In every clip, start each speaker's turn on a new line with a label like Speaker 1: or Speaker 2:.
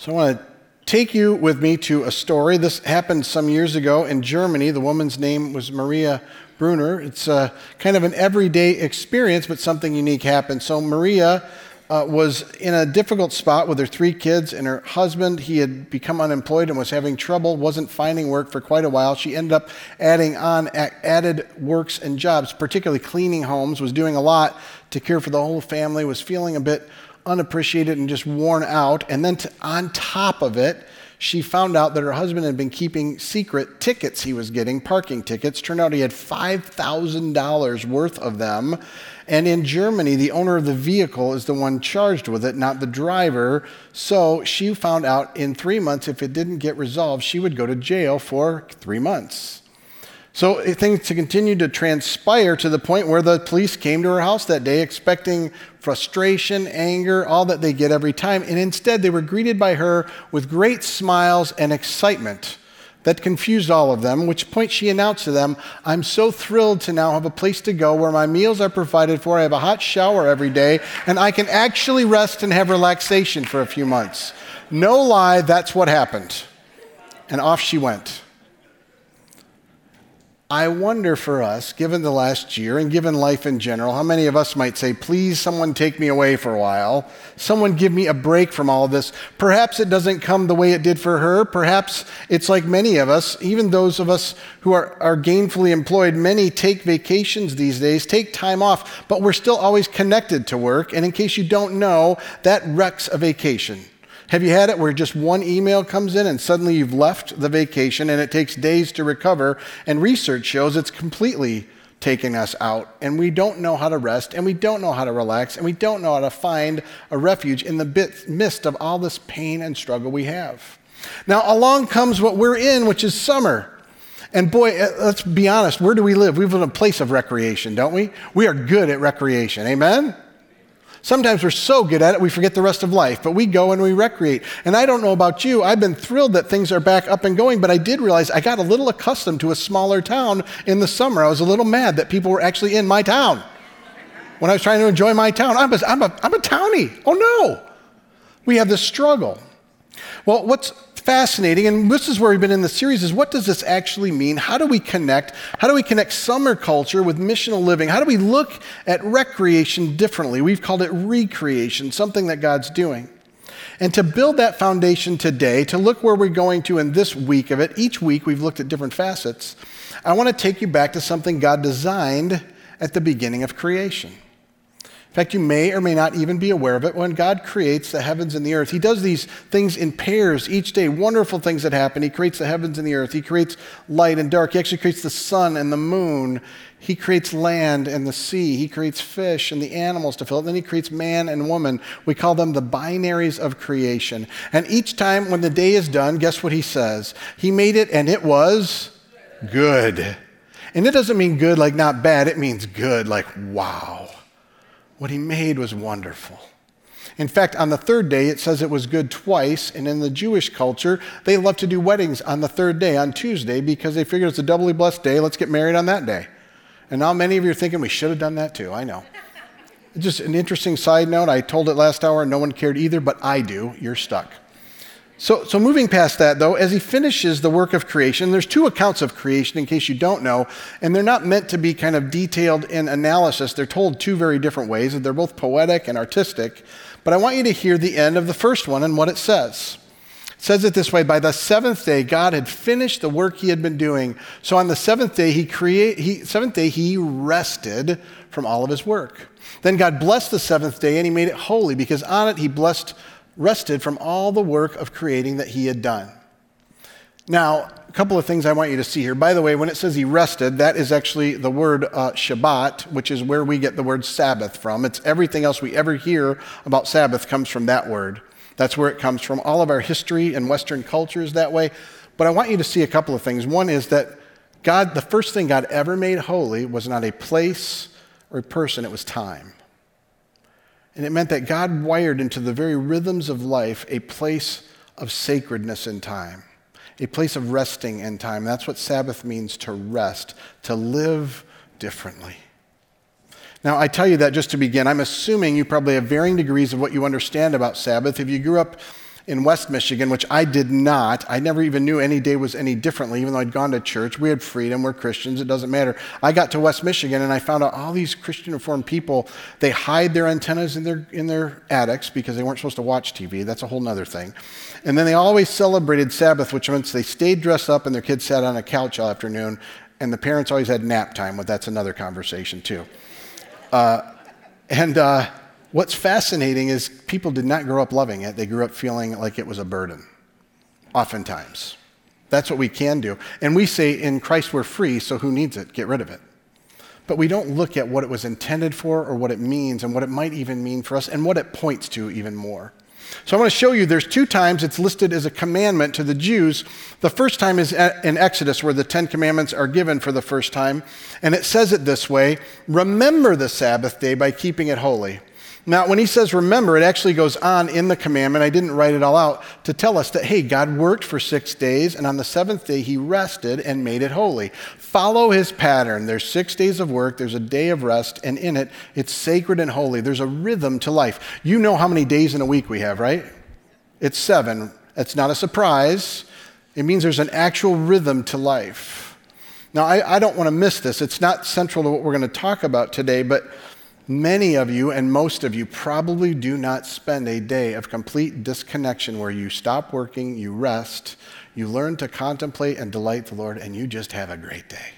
Speaker 1: So I want to take you with me to a story. This happened some years ago in Germany. The woman's name was Maria Brunner. It's a, kind of an everyday experience, but something unique happened. So Maria uh, was in a difficult spot with her three kids and her husband. He had become unemployed and was having trouble, wasn't finding work for quite a while. She ended up adding on added works and jobs, particularly cleaning homes, was doing a lot to care for the whole family, was feeling a bit unappreciated and just worn out. And then to, on top of it, she found out that her husband had been keeping secret tickets he was getting, parking tickets. Turned out he had $5,000 worth of them. And in Germany, the owner of the vehicle is the one charged with it, not the driver. So she found out in three months, if it didn't get resolved, she would go to jail for three months. So eh, things to continue to transpire to the point where the police came to her house that day expecting frustration, anger, all that they get every time. And instead, they were greeted by her with great smiles and excitement that confused all of them, which point she announced to them, I'm so thrilled to now have a place to go where my meals are provided for. I have a hot shower every day, and I can actually rest and have relaxation for a few months. No lie, that's what happened. And off she went. I wonder for us, given the last year and given life in general, how many of us might say, please, someone take me away for a while. Someone give me a break from all this. Perhaps it doesn't come the way it did for her. Perhaps it's like many of us, even those of us who are, are gainfully employed, many take vacations these days, take time off, but we're still always connected to work. And in case you don't know, that wrecks a vacation. Have you had it where just one email comes in and suddenly you've left the vacation and it takes days to recover? And research shows it's completely taking us out, and we don't know how to rest, and we don't know how to relax, and we don't know how to find a refuge in the midst of all this pain and struggle we have. Now, along comes what we're in, which is summer. And boy, uh, let's be honest, where do we live? We live in a place of recreation, don't we? We are good at recreation. Amen? Sometimes we're so good at it, we forget the rest of life, but we go and we recreate. And I don't know about you, I've been thrilled that things are back up and going, but I did realize I got a little accustomed to a smaller town in the summer. I was a little mad that people were actually in my town when I was trying to enjoy my town. I'm a, I'm a, I'm a townie. Oh no. We have this struggle. Well, what's fascinating, and this is where we've been in the series, is what does this actually mean? How do we connect? How do we connect summer culture with missional living? How do we look at recreation differently? We've called it recreation, something that God's doing. And to build that foundation today, to look where we're going to in this week of it, each week we've looked at different facets. I want to take you back to something God designed at the beginning of creation. In fact, you may or may not even be aware of it. When God creates the heavens and the earth, He does these things in pairs each day, wonderful things that happen. He creates the heavens and the earth, He creates light and dark, He actually creates the sun and the moon, He creates land and the sea, He creates fish and the animals to fill it, then He creates man and woman. We call them the binaries of creation. And each time when the day is done, guess what He says? He made it and it was good. And it doesn't mean good like not bad, it means good like wow. What he made was wonderful. In fact, on the third day, it says it was good twice. And in the Jewish culture, they love to do weddings on the third day, on Tuesday, because they figure it's a doubly blessed day. Let's get married on that day. And now many of you are thinking we should have done that too. I know. Just an interesting side note. I told it last hour, no one cared either, but I do. You're stuck. So, so moving past that, though, as he finishes the work of creation, there's two accounts of creation, in case you don't know, and they're not meant to be kind of detailed in analysis. They're told two very different ways. And they're both poetic and artistic. But I want you to hear the end of the first one and what it says. It says it this way By the seventh day, God had finished the work he had been doing. So on the seventh day, he create, he, seventh day, he rested from all of his work. Then God blessed the seventh day and he made it holy because on it he blessed rested from all the work of creating that he had done. Now, a couple of things I want you to see here. By the way, when it says he rested, that is actually the word uh, Shabbat, which is where we get the word Sabbath from. It's everything else we ever hear about Sabbath comes from that word. That's where it comes from. All of our history and Western culture is that way. But I want you to see a couple of things. One is that God, the first thing God ever made holy was not a place or a person, it was time. And it meant that God wired into the very rhythms of life a place of sacredness in time, a place of resting in time. That's what Sabbath means to rest, to live differently. Now, I tell you that just to begin. I'm assuming you probably have varying degrees of what you understand about Sabbath. If you grew up in West Michigan, which I did not. I never even knew any day was any differently, even though I'd gone to church. We had freedom, we're Christians, it doesn't matter. I got to West Michigan and I found out all these Christian reformed people, they hide their antennas in their, in their attics because they weren't supposed to watch TV. That's a whole other thing. And then they always celebrated Sabbath, which means they stayed dressed up and their kids sat on a couch all afternoon. And the parents always had nap time, but that's another conversation too. Uh, and uh, What's fascinating is people did not grow up loving it, they grew up feeling like it was a burden, oftentimes. That's what we can do. And we say, in Christ we're free, so who needs it? Get rid of it. But we don't look at what it was intended for or what it means and what it might even mean for us and what it points to even more. So I want to show you there's two times it's listed as a commandment to the Jews. The first time is in Exodus, where the Ten Commandments are given for the first time. And it says it this way Remember the Sabbath day by keeping it holy. Now, when he says remember, it actually goes on in the commandment. I didn't write it all out to tell us that, hey, God worked for six days, and on the seventh day, he rested and made it holy. Follow his pattern. There's six days of work, there's a day of rest, and in it, it's sacred and holy. There's a rhythm to life. You know how many days in a week we have, right? It's seven. It's not a surprise. It means there's an actual rhythm to life. Now, I, I don't want to miss this. It's not central to what we're going to talk about today, but Many of you and most of you probably do not spend a day of complete disconnection where you stop working, you rest, you learn to contemplate and delight the Lord, and you just have a great day.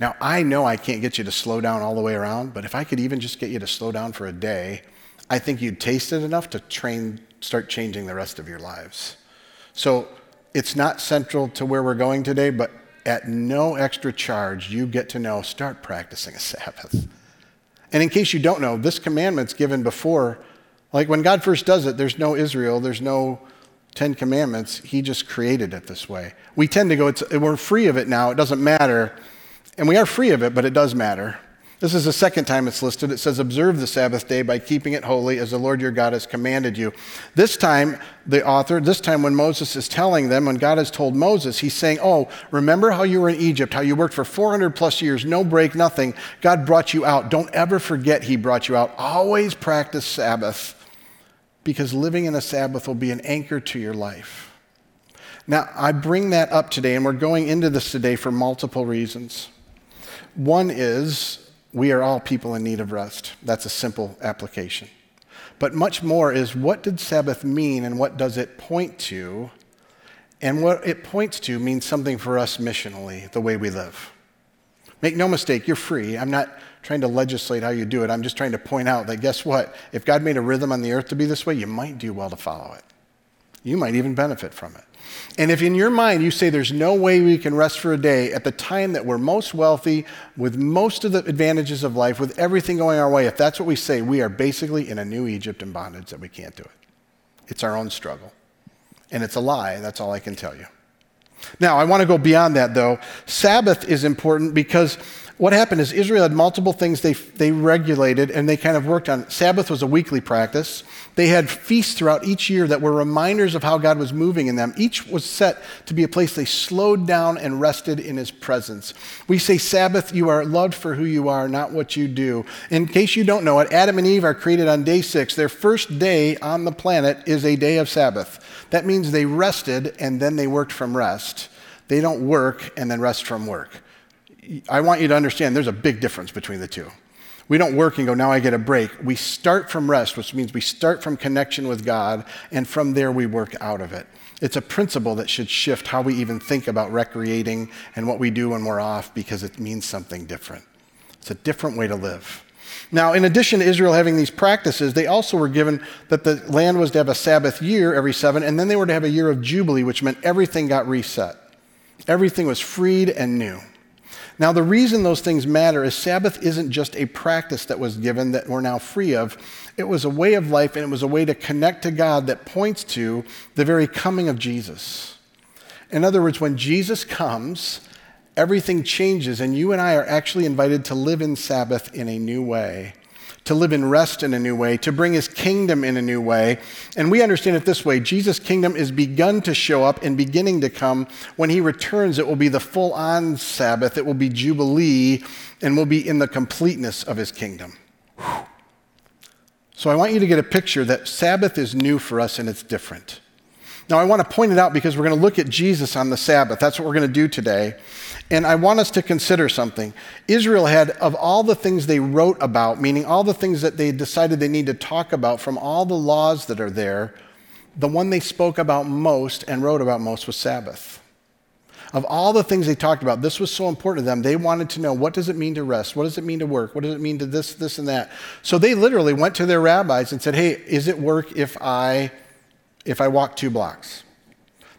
Speaker 1: Now, I know I can't get you to slow down all the way around, but if I could even just get you to slow down for a day, I think you'd taste it enough to train, start changing the rest of your lives. So it's not central to where we're going today, but at no extra charge, you get to know, start practicing a Sabbath. And in case you don't know, this commandment's given before. Like when God first does it, there's no Israel, there's no Ten Commandments. He just created it this way. We tend to go, we're free of it now, it doesn't matter. And we are free of it, but it does matter. This is the second time it's listed. It says, Observe the Sabbath day by keeping it holy as the Lord your God has commanded you. This time, the author, this time when Moses is telling them, when God has told Moses, he's saying, Oh, remember how you were in Egypt, how you worked for 400 plus years, no break, nothing. God brought you out. Don't ever forget he brought you out. Always practice Sabbath because living in a Sabbath will be an anchor to your life. Now, I bring that up today, and we're going into this today for multiple reasons. One is, we are all people in need of rest. That's a simple application. But much more is what did Sabbath mean and what does it point to? And what it points to means something for us missionally, the way we live. Make no mistake, you're free. I'm not trying to legislate how you do it. I'm just trying to point out that guess what? If God made a rhythm on the earth to be this way, you might do well to follow it. You might even benefit from it. And if in your mind you say there's no way we can rest for a day at the time that we're most wealthy, with most of the advantages of life, with everything going our way, if that's what we say, we are basically in a new Egypt in bondage that we can't do it. It's our own struggle. And it's a lie, that's all I can tell you. Now, I want to go beyond that though. Sabbath is important because what happened is Israel had multiple things they, they regulated and they kind of worked on. Sabbath was a weekly practice. They had feasts throughout each year that were reminders of how God was moving in them. Each was set to be a place they slowed down and rested in His presence. We say, Sabbath, you are loved for who you are, not what you do. In case you don't know it, Adam and Eve are created on day six. Their first day on the planet is a day of Sabbath. That means they rested and then they worked from rest. They don't work and then rest from work. I want you to understand there's a big difference between the two. We don't work and go, now I get a break. We start from rest, which means we start from connection with God, and from there we work out of it. It's a principle that should shift how we even think about recreating and what we do when we're off because it means something different. It's a different way to live. Now, in addition to Israel having these practices, they also were given that the land was to have a Sabbath year every seven, and then they were to have a year of Jubilee, which meant everything got reset. Everything was freed and new. Now, the reason those things matter is Sabbath isn't just a practice that was given that we're now free of. It was a way of life and it was a way to connect to God that points to the very coming of Jesus. In other words, when Jesus comes, everything changes, and you and I are actually invited to live in Sabbath in a new way to live in rest in a new way, to bring his kingdom in a new way. And we understand it this way Jesus' kingdom is begun to show up and beginning to come. When he returns, it will be the full on Sabbath, it will be Jubilee, and we'll be in the completeness of his kingdom. So I want you to get a picture that Sabbath is new for us and it's different. Now, I want to point it out because we're going to look at Jesus on the Sabbath. That's what we're going to do today. And I want us to consider something. Israel had, of all the things they wrote about, meaning all the things that they decided they need to talk about from all the laws that are there, the one they spoke about most and wrote about most was Sabbath. Of all the things they talked about, this was so important to them. They wanted to know what does it mean to rest? What does it mean to work? What does it mean to this, this, and that? So they literally went to their rabbis and said, Hey, is it work if I if I walk two blocks.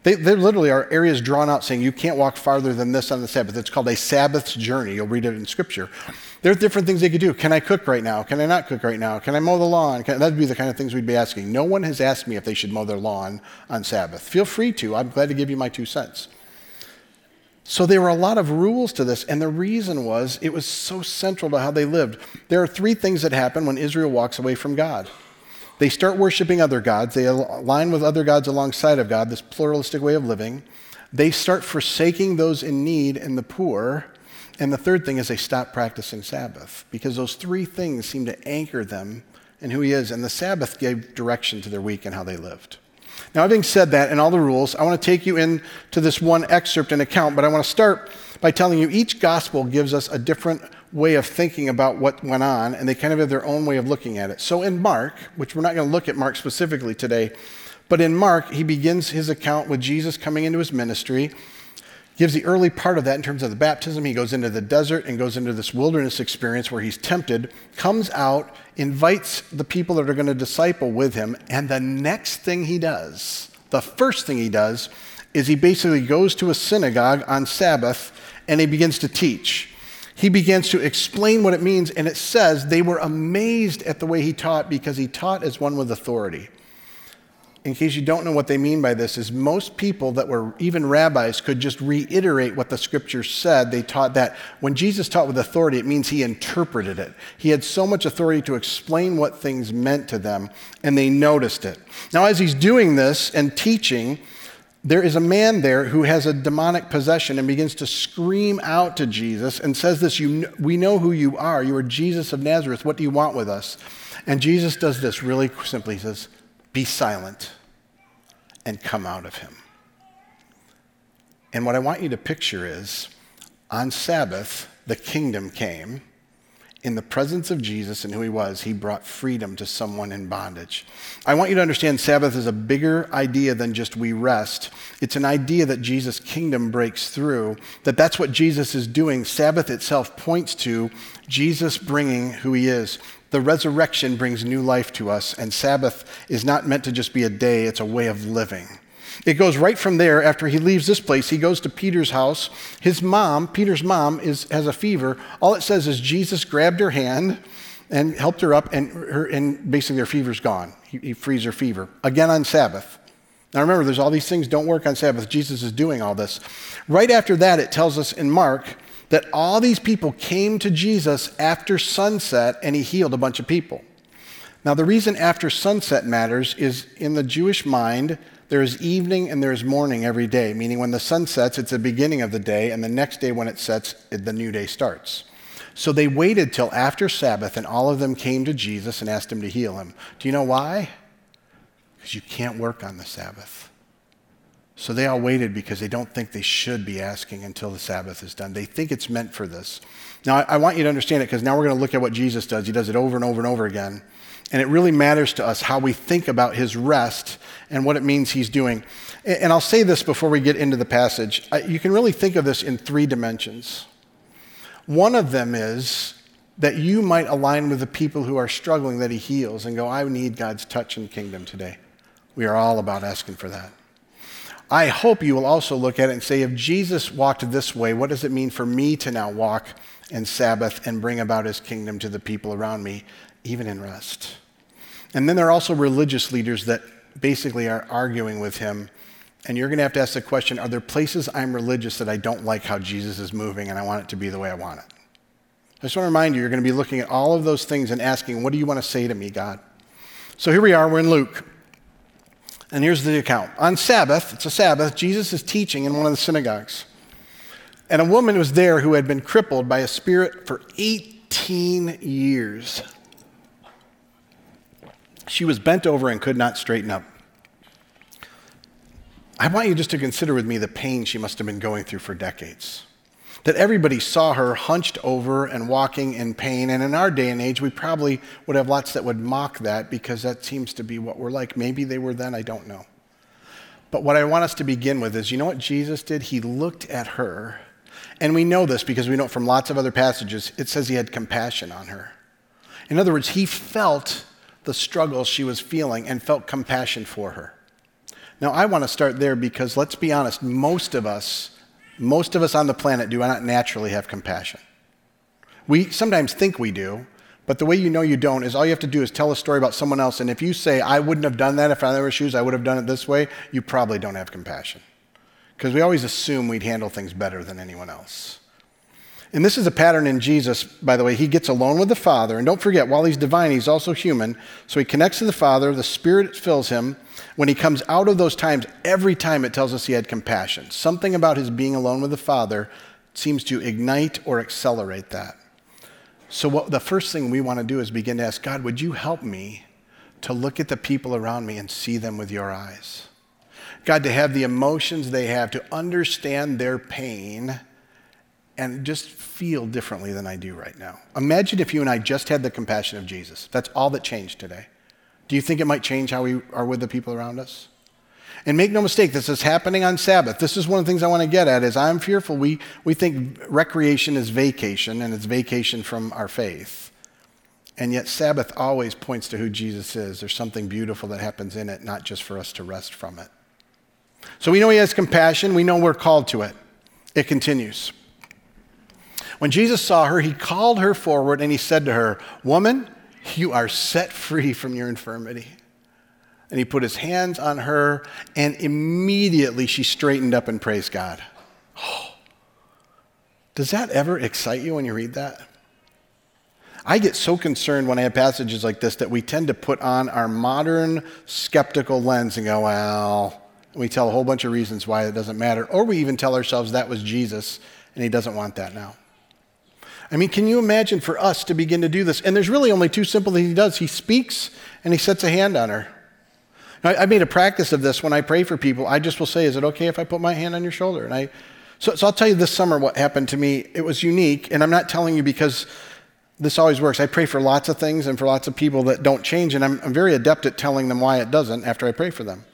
Speaker 1: They, there literally are areas drawn out saying you can't walk farther than this on the Sabbath. It's called a Sabbath's journey. You'll read it in Scripture. There are different things they could do. Can I cook right now? Can I not cook right now? Can I mow the lawn? Can, that'd be the kind of things we'd be asking. No one has asked me if they should mow their lawn on Sabbath. Feel free to. I'm glad to give you my two cents. So there were a lot of rules to this, and the reason was it was so central to how they lived. There are three things that happen when Israel walks away from God. They start worshiping other gods. They align with other gods alongside of God, this pluralistic way of living. They start forsaking those in need and the poor. And the third thing is they stop practicing Sabbath because those three things seem to anchor them in who He is. And the Sabbath gave direction to their week and how they lived. Now, having said that and all the rules, I want to take you into this one excerpt and account, but I want to start by telling you each gospel gives us a different way of thinking about what went on, and they kind of have their own way of looking at it. So in Mark, which we're not going to look at Mark specifically today, but in Mark, he begins his account with Jesus coming into his ministry, gives the early part of that in terms of the baptism. He goes into the desert and goes into this wilderness experience where he's tempted, comes out, invites the people that are going to disciple with him, and the next thing he does, the first thing he does, is he basically goes to a synagogue on Sabbath and he begins to teach he begins to explain what it means, and it says they were amazed at the way he taught because he taught as one with authority. In case you don't know what they mean by this, is most people that were even rabbis could just reiterate what the scriptures said. They taught that when Jesus taught with authority, it means he interpreted it. He had so much authority to explain what things meant to them, and they noticed it. Now, as he's doing this and teaching, there is a man there who has a demonic possession and begins to scream out to Jesus and says this you, We know who you are. You are Jesus of Nazareth. What do you want with us? And Jesus does this really simply. He says, Be silent and come out of him. And what I want you to picture is on Sabbath, the kingdom came in the presence of Jesus and who he was, he brought freedom to someone in bondage. I want you to understand Sabbath is a bigger idea than just we rest. It's an idea that Jesus' kingdom breaks through, that that's what Jesus is doing. Sabbath itself points to Jesus bringing who he is. The resurrection brings new life to us, and Sabbath is not meant to just be a day, it's a way of living. It goes right from there. After he leaves this place, he goes to Peter's house. His mom, Peter's mom, is, has a fever. All it says is Jesus grabbed her hand and helped her up, and, her, and basically her fever's gone. He, he frees her fever. Again on Sabbath. Now remember, there's all these things don't work on Sabbath. Jesus is doing all this. Right after that, it tells us in Mark that all these people came to Jesus after sunset and he healed a bunch of people. Now, the reason after sunset matters is in the Jewish mind, there is evening and there is morning every day, meaning when the sun sets, it's the beginning of the day, and the next day when it sets, the new day starts. So they waited till after Sabbath, and all of them came to Jesus and asked him to heal him. Do you know why? Because you can't work on the Sabbath. So they all waited because they don't think they should be asking until the Sabbath is done. They think it's meant for this. Now, I want you to understand it because now we're going to look at what Jesus does. He does it over and over and over again. And it really matters to us how we think about his rest and what it means he's doing. And I'll say this before we get into the passage. You can really think of this in three dimensions. One of them is that you might align with the people who are struggling that he heals and go, I need God's touch and kingdom today. We are all about asking for that. I hope you will also look at it and say, if Jesus walked this way, what does it mean for me to now walk in Sabbath and bring about his kingdom to the people around me? even in rest. And then there are also religious leaders that basically are arguing with him. And you're going to have to ask the question are there places I'm religious that I don't like how Jesus is moving and I want it to be the way I want it? I just want to remind you, you're going to be looking at all of those things and asking, what do you want to say to me, God? So here we are, we're in Luke. And here's the account. On Sabbath, it's a Sabbath, Jesus is teaching in one of the synagogues. And a woman was there who had been crippled by a spirit for 18 years. She was bent over and could not straighten up. I want you just to consider with me the pain she must have been going through for decades. That everybody saw her hunched over and walking in pain. And in our day and age, we probably would have lots that would mock that because that seems to be what we're like. Maybe they were then, I don't know. But what I want us to begin with is you know what Jesus did? He looked at her. And we know this because we know from lots of other passages. It says he had compassion on her. In other words, he felt the struggles she was feeling and felt compassion for her. Now, I want to start there because let's be honest, most of us, most of us on the planet do not naturally have compassion. We sometimes think we do, but the way you know you don't is all you have to do is tell a story about someone else. And if you say, I wouldn't have done that if I were shoes, I would have done it this way, you probably don't have compassion. Because we always assume we'd handle things better than anyone else. And this is a pattern in Jesus, by the way. He gets alone with the Father. And don't forget, while he's divine, he's also human. So he connects to the Father, the Spirit fills him. When he comes out of those times, every time it tells us he had compassion. Something about his being alone with the Father seems to ignite or accelerate that. So, what, the first thing we want to do is begin to ask God, would you help me to look at the people around me and see them with your eyes? God, to have the emotions they have, to understand their pain and just feel differently than I do right now. Imagine if you and I just had the compassion of Jesus. That's all that changed today. Do you think it might change how we are with the people around us? And make no mistake, this is happening on Sabbath. This is one of the things I want to get at is I'm fearful we, we think recreation is vacation and it's vacation from our faith. And yet Sabbath always points to who Jesus is. There's something beautiful that happens in it, not just for us to rest from it. So we know he has compassion. We know we're called to it. It continues. When Jesus saw her, he called her forward and he said to her, Woman, you are set free from your infirmity. And he put his hands on her, and immediately she straightened up and praised God. Oh, does that ever excite you when you read that? I get so concerned when I have passages like this that we tend to put on our modern skeptical lens and go, well, we tell a whole bunch of reasons why it doesn't matter. Or we even tell ourselves that was Jesus and he doesn't want that now. I mean, can you imagine for us to begin to do this? And there's really only two simple things he does he speaks and he sets a hand on her. Now, I made a practice of this when I pray for people. I just will say, Is it okay if I put my hand on your shoulder? And I, so, so I'll tell you this summer what happened to me. It was unique, and I'm not telling you because this always works. I pray for lots of things and for lots of people that don't change, and I'm, I'm very adept at telling them why it doesn't after I pray for them.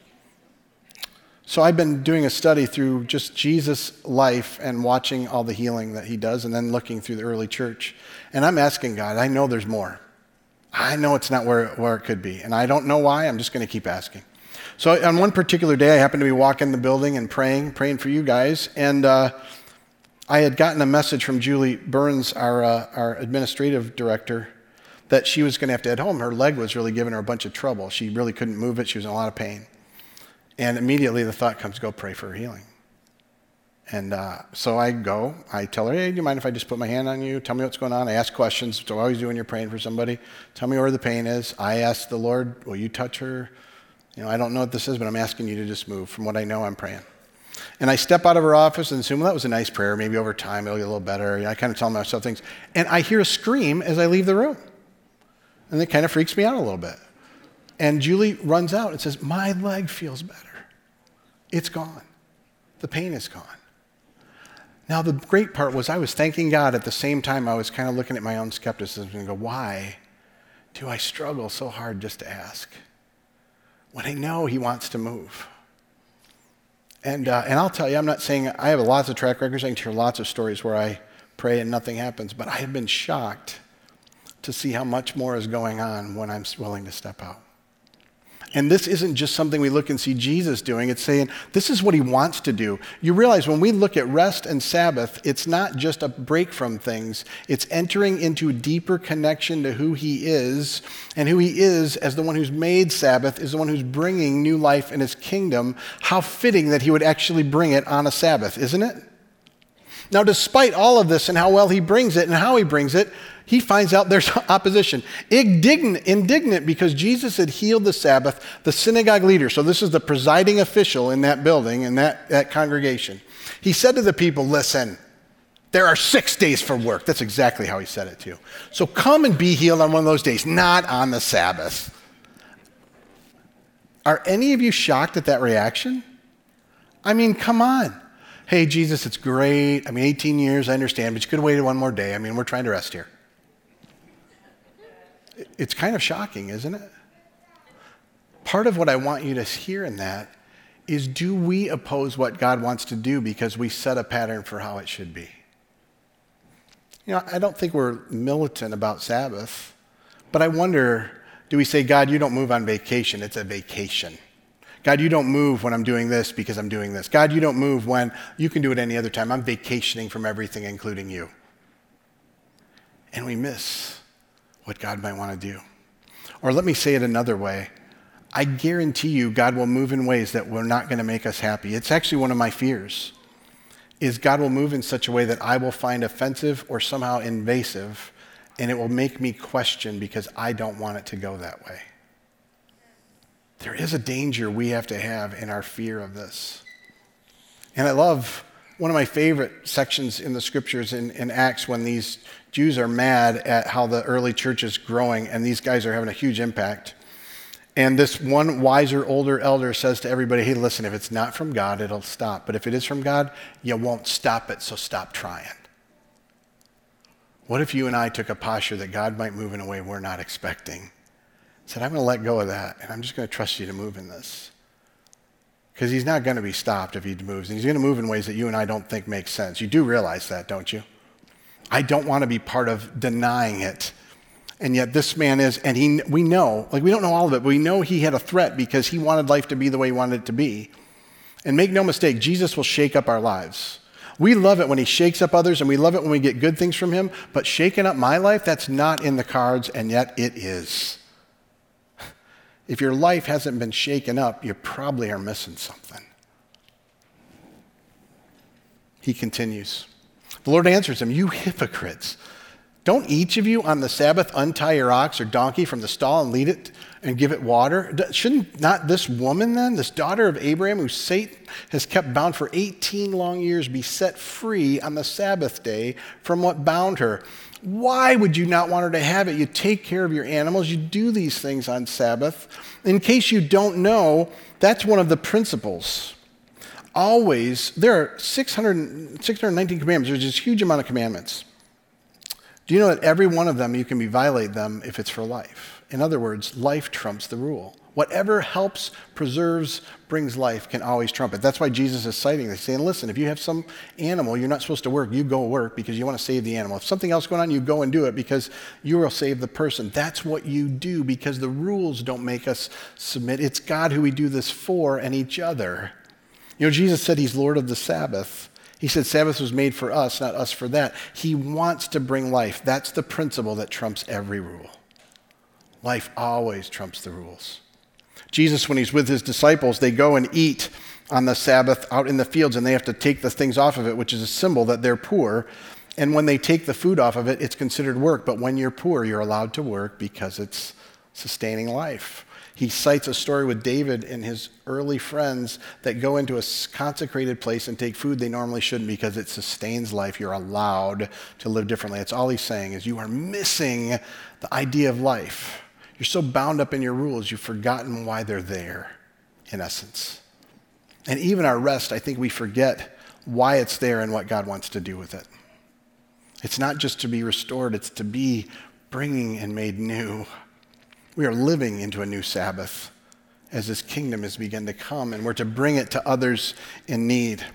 Speaker 1: So I've been doing a study through just Jesus' life and watching all the healing that he does, and then looking through the early church. And I'm asking God, I know there's more. I know it's not where, where it could be. And I don't know why. I'm just going to keep asking. So on one particular day, I happened to be walking the building and praying, praying for you guys. And uh, I had gotten a message from Julie Burns, our, uh, our administrative director, that she was going to have to head home. Her leg was really giving her a bunch of trouble. She really couldn't move it. She was in a lot of pain. And immediately the thought comes, go pray for her healing. And uh, so I go, I tell her, hey, do you mind if I just put my hand on you? Tell me what's going on. I ask questions. So I always do when you're praying for somebody. Tell me where the pain is. I ask the Lord, will you touch her? You know, I don't know what this is, but I'm asking you to just move. From what I know, I'm praying. And I step out of her office and assume, well, that was a nice prayer. Maybe over time it'll get a little better. You know, I kind of tell myself things. And I hear a scream as I leave the room. And it kind of freaks me out a little bit. And Julie runs out and says, My leg feels better. It's gone. The pain is gone. Now, the great part was I was thanking God at the same time I was kind of looking at my own skepticism and go, why do I struggle so hard just to ask? When I know He wants to move. And, uh, and I'll tell you, I'm not saying I have lots of track records. I can share lots of stories where I pray and nothing happens, but I have been shocked to see how much more is going on when I'm willing to step out. And this isn't just something we look and see Jesus doing. It's saying this is what he wants to do. You realize when we look at rest and Sabbath, it's not just a break from things, it's entering into a deeper connection to who he is. And who he is as the one who's made Sabbath is the one who's bringing new life in his kingdom. How fitting that he would actually bring it on a Sabbath, isn't it? Now, despite all of this and how well he brings it and how he brings it, he finds out there's opposition. Indignant, indignant because Jesus had healed the Sabbath, the synagogue leader, so this is the presiding official in that building, in that, that congregation. He said to the people, Listen, there are six days for work. That's exactly how he said it to you. So come and be healed on one of those days, not on the Sabbath. Are any of you shocked at that reaction? I mean, come on. Hey, Jesus, it's great. I mean, 18 years, I understand, but you could have waited one more day. I mean, we're trying to rest here. It's kind of shocking, isn't it? Part of what I want you to hear in that is do we oppose what God wants to do because we set a pattern for how it should be? You know, I don't think we're militant about Sabbath, but I wonder do we say, God, you don't move on vacation, it's a vacation? God, you don't move when I'm doing this because I'm doing this. God, you don't move when you can do it any other time. I'm vacationing from everything, including you. And we miss what God might want to do. Or let me say it another way I guarantee you God will move in ways that will not going to make us happy. It's actually one of my fears. Is God will move in such a way that I will find offensive or somehow invasive, and it will make me question because I don't want it to go that way. There is a danger we have to have in our fear of this. And I love one of my favorite sections in the scriptures in, in Acts when these Jews are mad at how the early church is growing and these guys are having a huge impact. And this one wiser, older elder says to everybody, hey, listen, if it's not from God, it'll stop. But if it is from God, you won't stop it, so stop trying. What if you and I took a posture that God might move in a way we're not expecting? Said, I'm going to let go of that, and I'm just going to trust you to move in this. Because he's not going to be stopped if he moves. And he's going to move in ways that you and I don't think make sense. You do realize that, don't you? I don't want to be part of denying it and yet this man is, and he, we know, like we don't know all of it, but we know he had a threat because he wanted life to be the way he wanted it to be. And make no mistake, Jesus will shake up our lives. We love it when he shakes up others, and we love it when we get good things from him, but shaking up my life, that's not in the cards, and yet it is. If your life hasn't been shaken up, you probably are missing something. He continues. The Lord answers him, You hypocrites. Don't each of you on the Sabbath untie your ox or donkey from the stall and lead it and give it water? Shouldn't not this woman then, this daughter of Abraham, who Satan has kept bound for 18 long years, be set free on the Sabbath day from what bound her? Why would you not want her to have it? You take care of your animals, you do these things on Sabbath. In case you don't know, that's one of the principles. Always, there are 600, 619 commandments, there's this huge amount of commandments. Do you know that every one of them you can violate them if it's for life? In other words, life trumps the rule. Whatever helps, preserves, brings life can always trump it. That's why Jesus is citing this, saying, listen, if you have some animal, you're not supposed to work. You go work because you want to save the animal. If something else going on, you go and do it because you will save the person. That's what you do because the rules don't make us submit. It's God who we do this for and each other. You know, Jesus said he's Lord of the Sabbath. He said Sabbath was made for us, not us for that. He wants to bring life. That's the principle that trumps every rule. Life always trumps the rules. Jesus, when he's with his disciples, they go and eat on the Sabbath out in the fields, and they have to take the things off of it, which is a symbol that they're poor. And when they take the food off of it, it's considered work. But when you're poor, you're allowed to work because it's sustaining life. He cites a story with David and his early friends that go into a consecrated place and take food they normally shouldn't because it sustains life. You're allowed to live differently. That's all he's saying is you are missing the idea of life. You're so bound up in your rules, you've forgotten why they're there, in essence. And even our rest, I think we forget why it's there and what God wants to do with it. It's not just to be restored, it's to be bringing and made new. We are living into a new Sabbath as this kingdom has begun to come, and we're to bring it to others in need.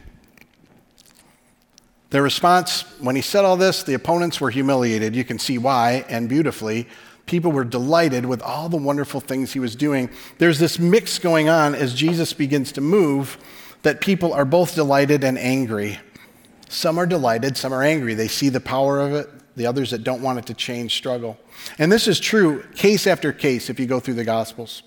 Speaker 1: Their response, when he said all this, the opponents were humiliated. You can see why, and beautifully. People were delighted with all the wonderful things he was doing. There's this mix going on as Jesus begins to move that people are both delighted and angry. Some are delighted, some are angry. They see the power of it, the others that don't want it to change struggle. And this is true case after case if you go through the Gospels.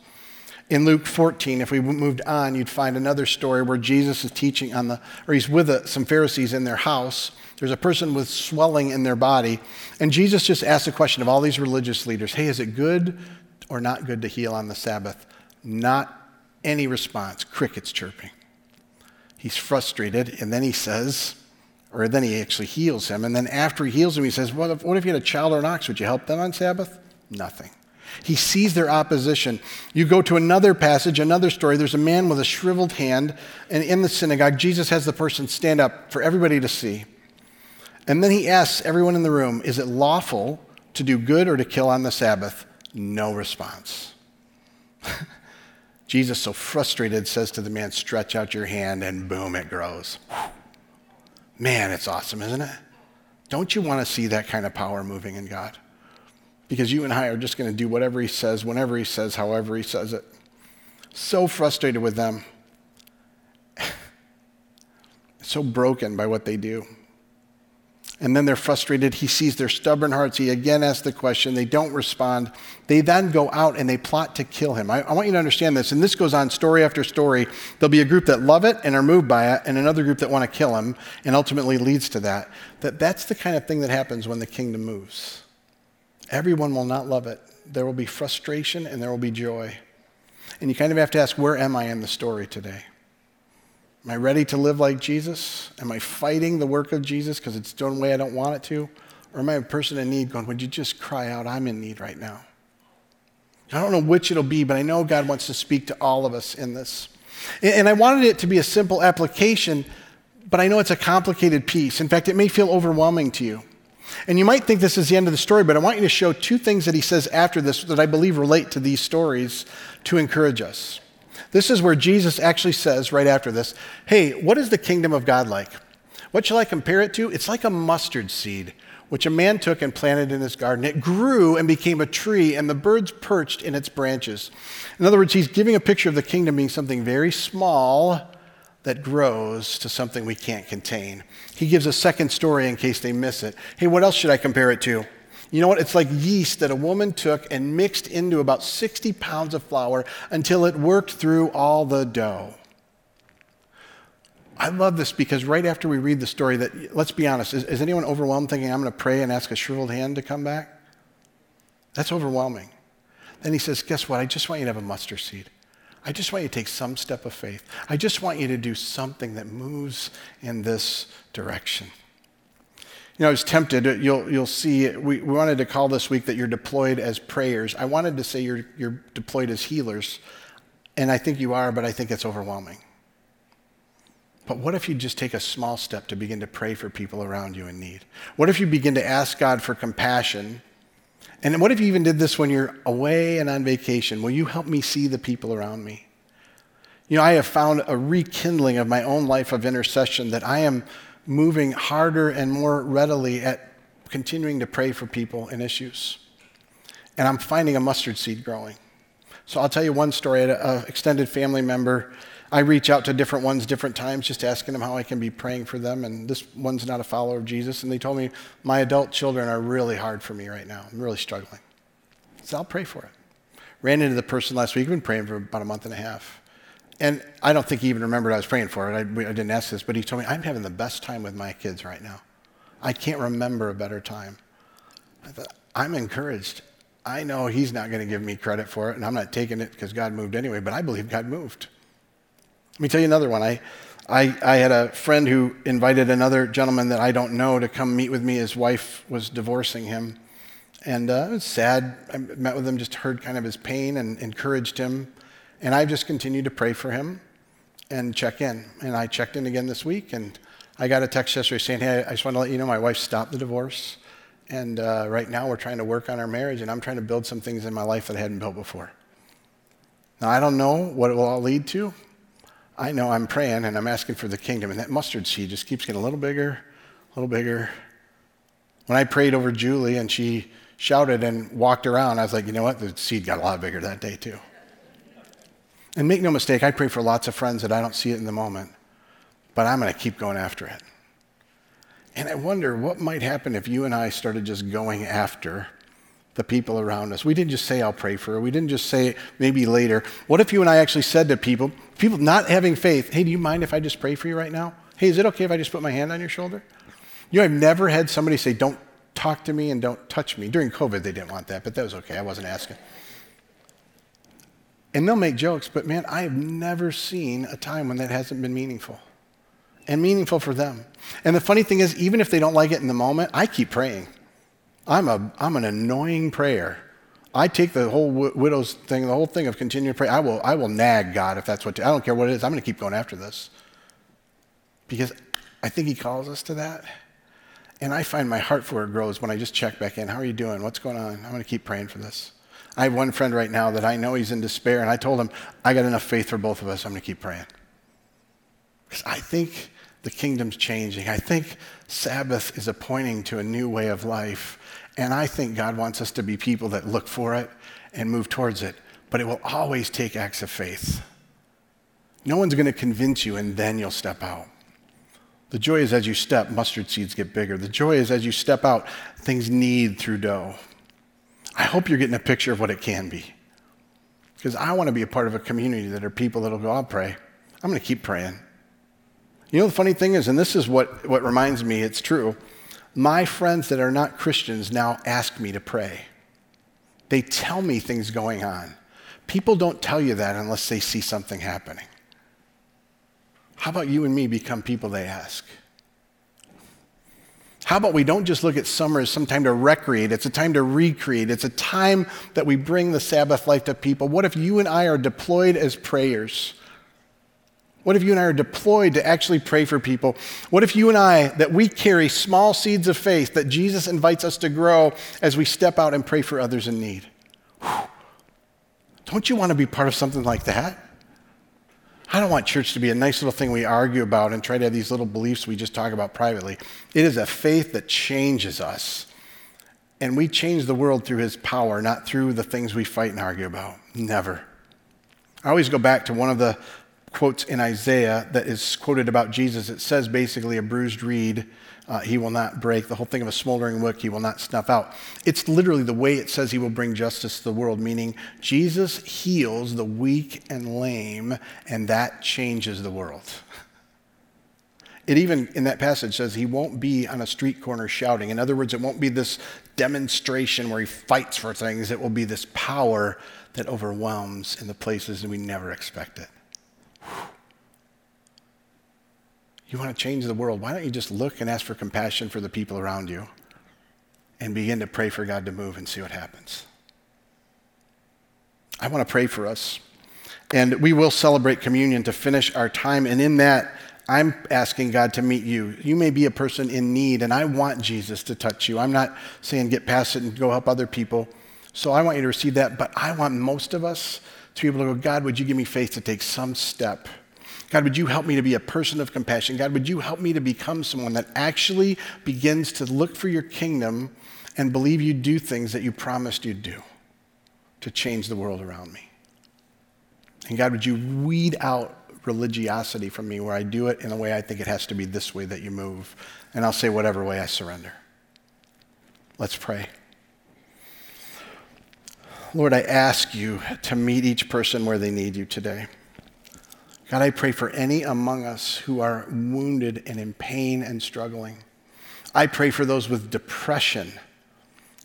Speaker 1: In Luke 14, if we moved on, you'd find another story where Jesus is teaching on the, or he's with a, some Pharisees in their house. There's a person with swelling in their body. And Jesus just asks a question of all these religious leaders Hey, is it good or not good to heal on the Sabbath? Not any response, crickets chirping. He's frustrated, and then he says, or then he actually heals him. And then after he heals him, he says, what if, what if you had a child or an ox? Would you help them on Sabbath? Nothing. He sees their opposition. You go to another passage, another story. There's a man with a shriveled hand, and in the synagogue, Jesus has the person stand up for everybody to see. And then he asks everyone in the room, Is it lawful to do good or to kill on the Sabbath? No response. Jesus, so frustrated, says to the man, Stretch out your hand, and boom, it grows. Man, it's awesome, isn't it? Don't you want to see that kind of power moving in God? Because you and I are just going to do whatever He says, whenever He says, however He says it. So frustrated with them. so broken by what they do. And then they're frustrated. He sees their stubborn hearts. He again asks the question. They don't respond. They then go out and they plot to kill him. I, I, want you to understand this. And this goes on story after story. There'll be a group that love it and are moved by it, and another group that want to kill him, and ultimately leads to that. That that's the kind of thing that happens when the kingdom moves. Everyone will not love it. There will be frustration and there will be joy. And you kind of have to ask, where am I in the story today? Am I ready to live like Jesus? Am I fighting the work of Jesus because it's done the way I don't want it to? Or am I a person in need going, would you just cry out, I'm in need right now? I don't know which it'll be, but I know God wants to speak to all of us in this. And I wanted it to be a simple application, but I know it's a complicated piece. In fact, it may feel overwhelming to you. And you might think this is the end of the story, but I want you to show two things that he says after this that I believe relate to these stories to encourage us. This is where Jesus actually says right after this, Hey, what is the kingdom of God like? What shall I compare it to? It's like a mustard seed, which a man took and planted in his garden. It grew and became a tree, and the birds perched in its branches. In other words, he's giving a picture of the kingdom being something very small that grows to something we can't contain. He gives a second story in case they miss it. Hey, what else should I compare it to? You know what? It's like yeast that a woman took and mixed into about 60 pounds of flour until it worked through all the dough. I love this because right after we read the story, that let's be honest, is, is anyone overwhelmed thinking I'm going to pray and ask a shriveled hand to come back? That's overwhelming. Then he says, Guess what? I just want you to have a mustard seed. I just want you to take some step of faith. I just want you to do something that moves in this direction. You know, I was tempted. You'll, you'll see, we, we wanted to call this week that you're deployed as prayers. I wanted to say you're, you're deployed as healers, and I think you are, but I think it's overwhelming. But what if you just take a small step to begin to pray for people around you in need? What if you begin to ask God for compassion? And what if you even did this when you're away and on vacation? Will you help me see the people around me? You know, I have found a rekindling of my own life of intercession that I am moving harder and more readily at continuing to pray for people and issues. And I'm finding a mustard seed growing. So I'll tell you one story. An extended family member, I reach out to different ones different times, just asking them how I can be praying for them. And this one's not a follower of Jesus. And they told me, my adult children are really hard for me right now. I'm really struggling. So I'll pray for it. Ran into the person last week. Been praying for about a month and a half. And I don't think he even remembered I was praying for it. I, I didn't ask this, but he told me, I'm having the best time with my kids right now. I can't remember a better time. I thought, I'm encouraged. I know he's not going to give me credit for it, and I'm not taking it because God moved anyway, but I believe God moved. Let me tell you another one. I, I, I, had a friend who invited another gentleman that I don't know to come meet with me. His wife was divorcing him. And uh, it was sad. I met with him, just heard kind of his pain and encouraged him. And I've just continued to pray for him and check in. And I checked in again this week, and I got a text yesterday saying, Hey, I just want to let you know my wife stopped the divorce. And uh, right now we're trying to work on our marriage, and I'm trying to build some things in my life that I hadn't built before. Now, I don't know what it will all lead to. I know I'm praying and I'm asking for the kingdom, and that mustard seed just keeps getting a little bigger, a little bigger. When I prayed over Julie and she shouted and walked around, I was like, you know what? The seed got a lot bigger that day, too. And make no mistake, I pray for lots of friends that I don't see it in the moment, but I'm going to keep going after it. And I wonder what might happen if you and I started just going after the people around us. We didn't just say, I'll pray for her. We didn't just say, maybe later. What if you and I actually said to people, people not having faith, hey, do you mind if I just pray for you right now? Hey, is it okay if I just put my hand on your shoulder? You know, I've never had somebody say, don't talk to me and don't touch me. During COVID, they didn't want that, but that was okay. I wasn't asking. And they'll make jokes, but man, I have never seen a time when that hasn't been meaningful and meaningful for them. And the funny thing is, even if they don't like it in the moment, I keep praying. I'm, a, I'm an annoying prayer. I take the whole widow's thing, the whole thing of continuing to pray. I will, I will nag God if that's what, I don't care what it is. I'm going to keep going after this. Because I think He calls us to that. And I find my heart for it grows when I just check back in. How are you doing? What's going on? I'm going to keep praying for this. I have one friend right now that I know he's in despair, and I told him, I got enough faith for both of us. I'm going to keep praying. Because I think the kingdom's changing. I think Sabbath is a pointing to a new way of life. And I think God wants us to be people that look for it and move towards it. But it will always take acts of faith. No one's going to convince you, and then you'll step out. The joy is as you step, mustard seeds get bigger. The joy is as you step out, things knead through dough. I hope you're getting a picture of what it can be. Because I want to be a part of a community that are people that'll go, I'll pray. I'm going to keep praying. You know, the funny thing is, and this is what, what reminds me it's true, my friends that are not Christians now ask me to pray. They tell me things going on. People don't tell you that unless they see something happening. How about you and me become people they ask? How about we don't just look at summer as some time to recreate, it's a time to recreate, it's a time that we bring the Sabbath life to people. What if you and I are deployed as prayers? What if you and I are deployed to actually pray for people? What if you and I, that we carry small seeds of faith that Jesus invites us to grow as we step out and pray for others in need? Whew. Don't you want to be part of something like that? I don't want church to be a nice little thing we argue about and try to have these little beliefs we just talk about privately. It is a faith that changes us. And we change the world through his power, not through the things we fight and argue about. Never. I always go back to one of the quotes in Isaiah that is quoted about Jesus. It says basically, a bruised reed uh, he will not break. The whole thing of a smoldering wick he will not snuff out. It's literally the way it says he will bring justice to the world, meaning Jesus heals the weak and lame, and that changes the world. It even in that passage says he won't be on a street corner shouting. In other words, it won't be this demonstration where he fights for things. It will be this power that overwhelms in the places that we never expect it. You want to change the world. Why don't you just look and ask for compassion for the people around you and begin to pray for God to move and see what happens? I want to pray for us. And we will celebrate communion to finish our time. And in that, I'm asking God to meet you. You may be a person in need, and I want Jesus to touch you. I'm not saying get past it and go help other people. So I want you to receive that. But I want most of us to be able to go, God, would you give me faith to take some step? God, would you help me to be a person of compassion? God, would you help me to become someone that actually begins to look for your kingdom and believe you do things that you promised you'd do to change the world around me? And God, would you weed out religiosity from me where I do it in a way I think it has to be this way that you move? And I'll say whatever way I surrender. Let's pray. Lord, I ask you to meet each person where they need you today. God, I pray for any among us who are wounded and in pain and struggling. I pray for those with depression.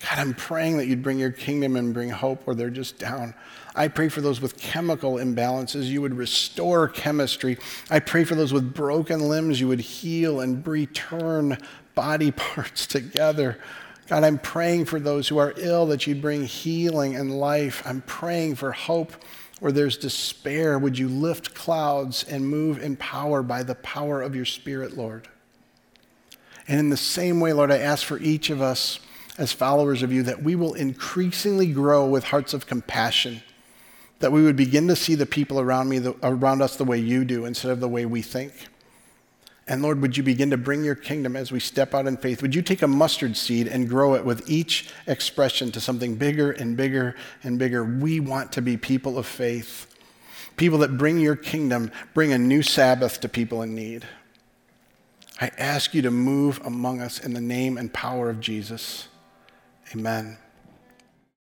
Speaker 1: God, I'm praying that you'd bring your kingdom and bring hope where they're just down. I pray for those with chemical imbalances, you would restore chemistry. I pray for those with broken limbs, you would heal and return body parts together. God, I'm praying for those who are ill that you'd bring healing and life. I'm praying for hope where there's despair. Would you lift clouds and move in power by the power of your Spirit, Lord? And in the same way, Lord, I ask for each of us as followers of you that we will increasingly grow with hearts of compassion, that we would begin to see the people around me, the, around us, the way you do instead of the way we think. And Lord, would you begin to bring your kingdom as we step out in faith? Would you take a mustard seed and grow it with each expression to something bigger and bigger and bigger? We want to be people of faith, people that bring your kingdom, bring a new Sabbath to people in need. I ask you to move among us in the name and power of Jesus. Amen.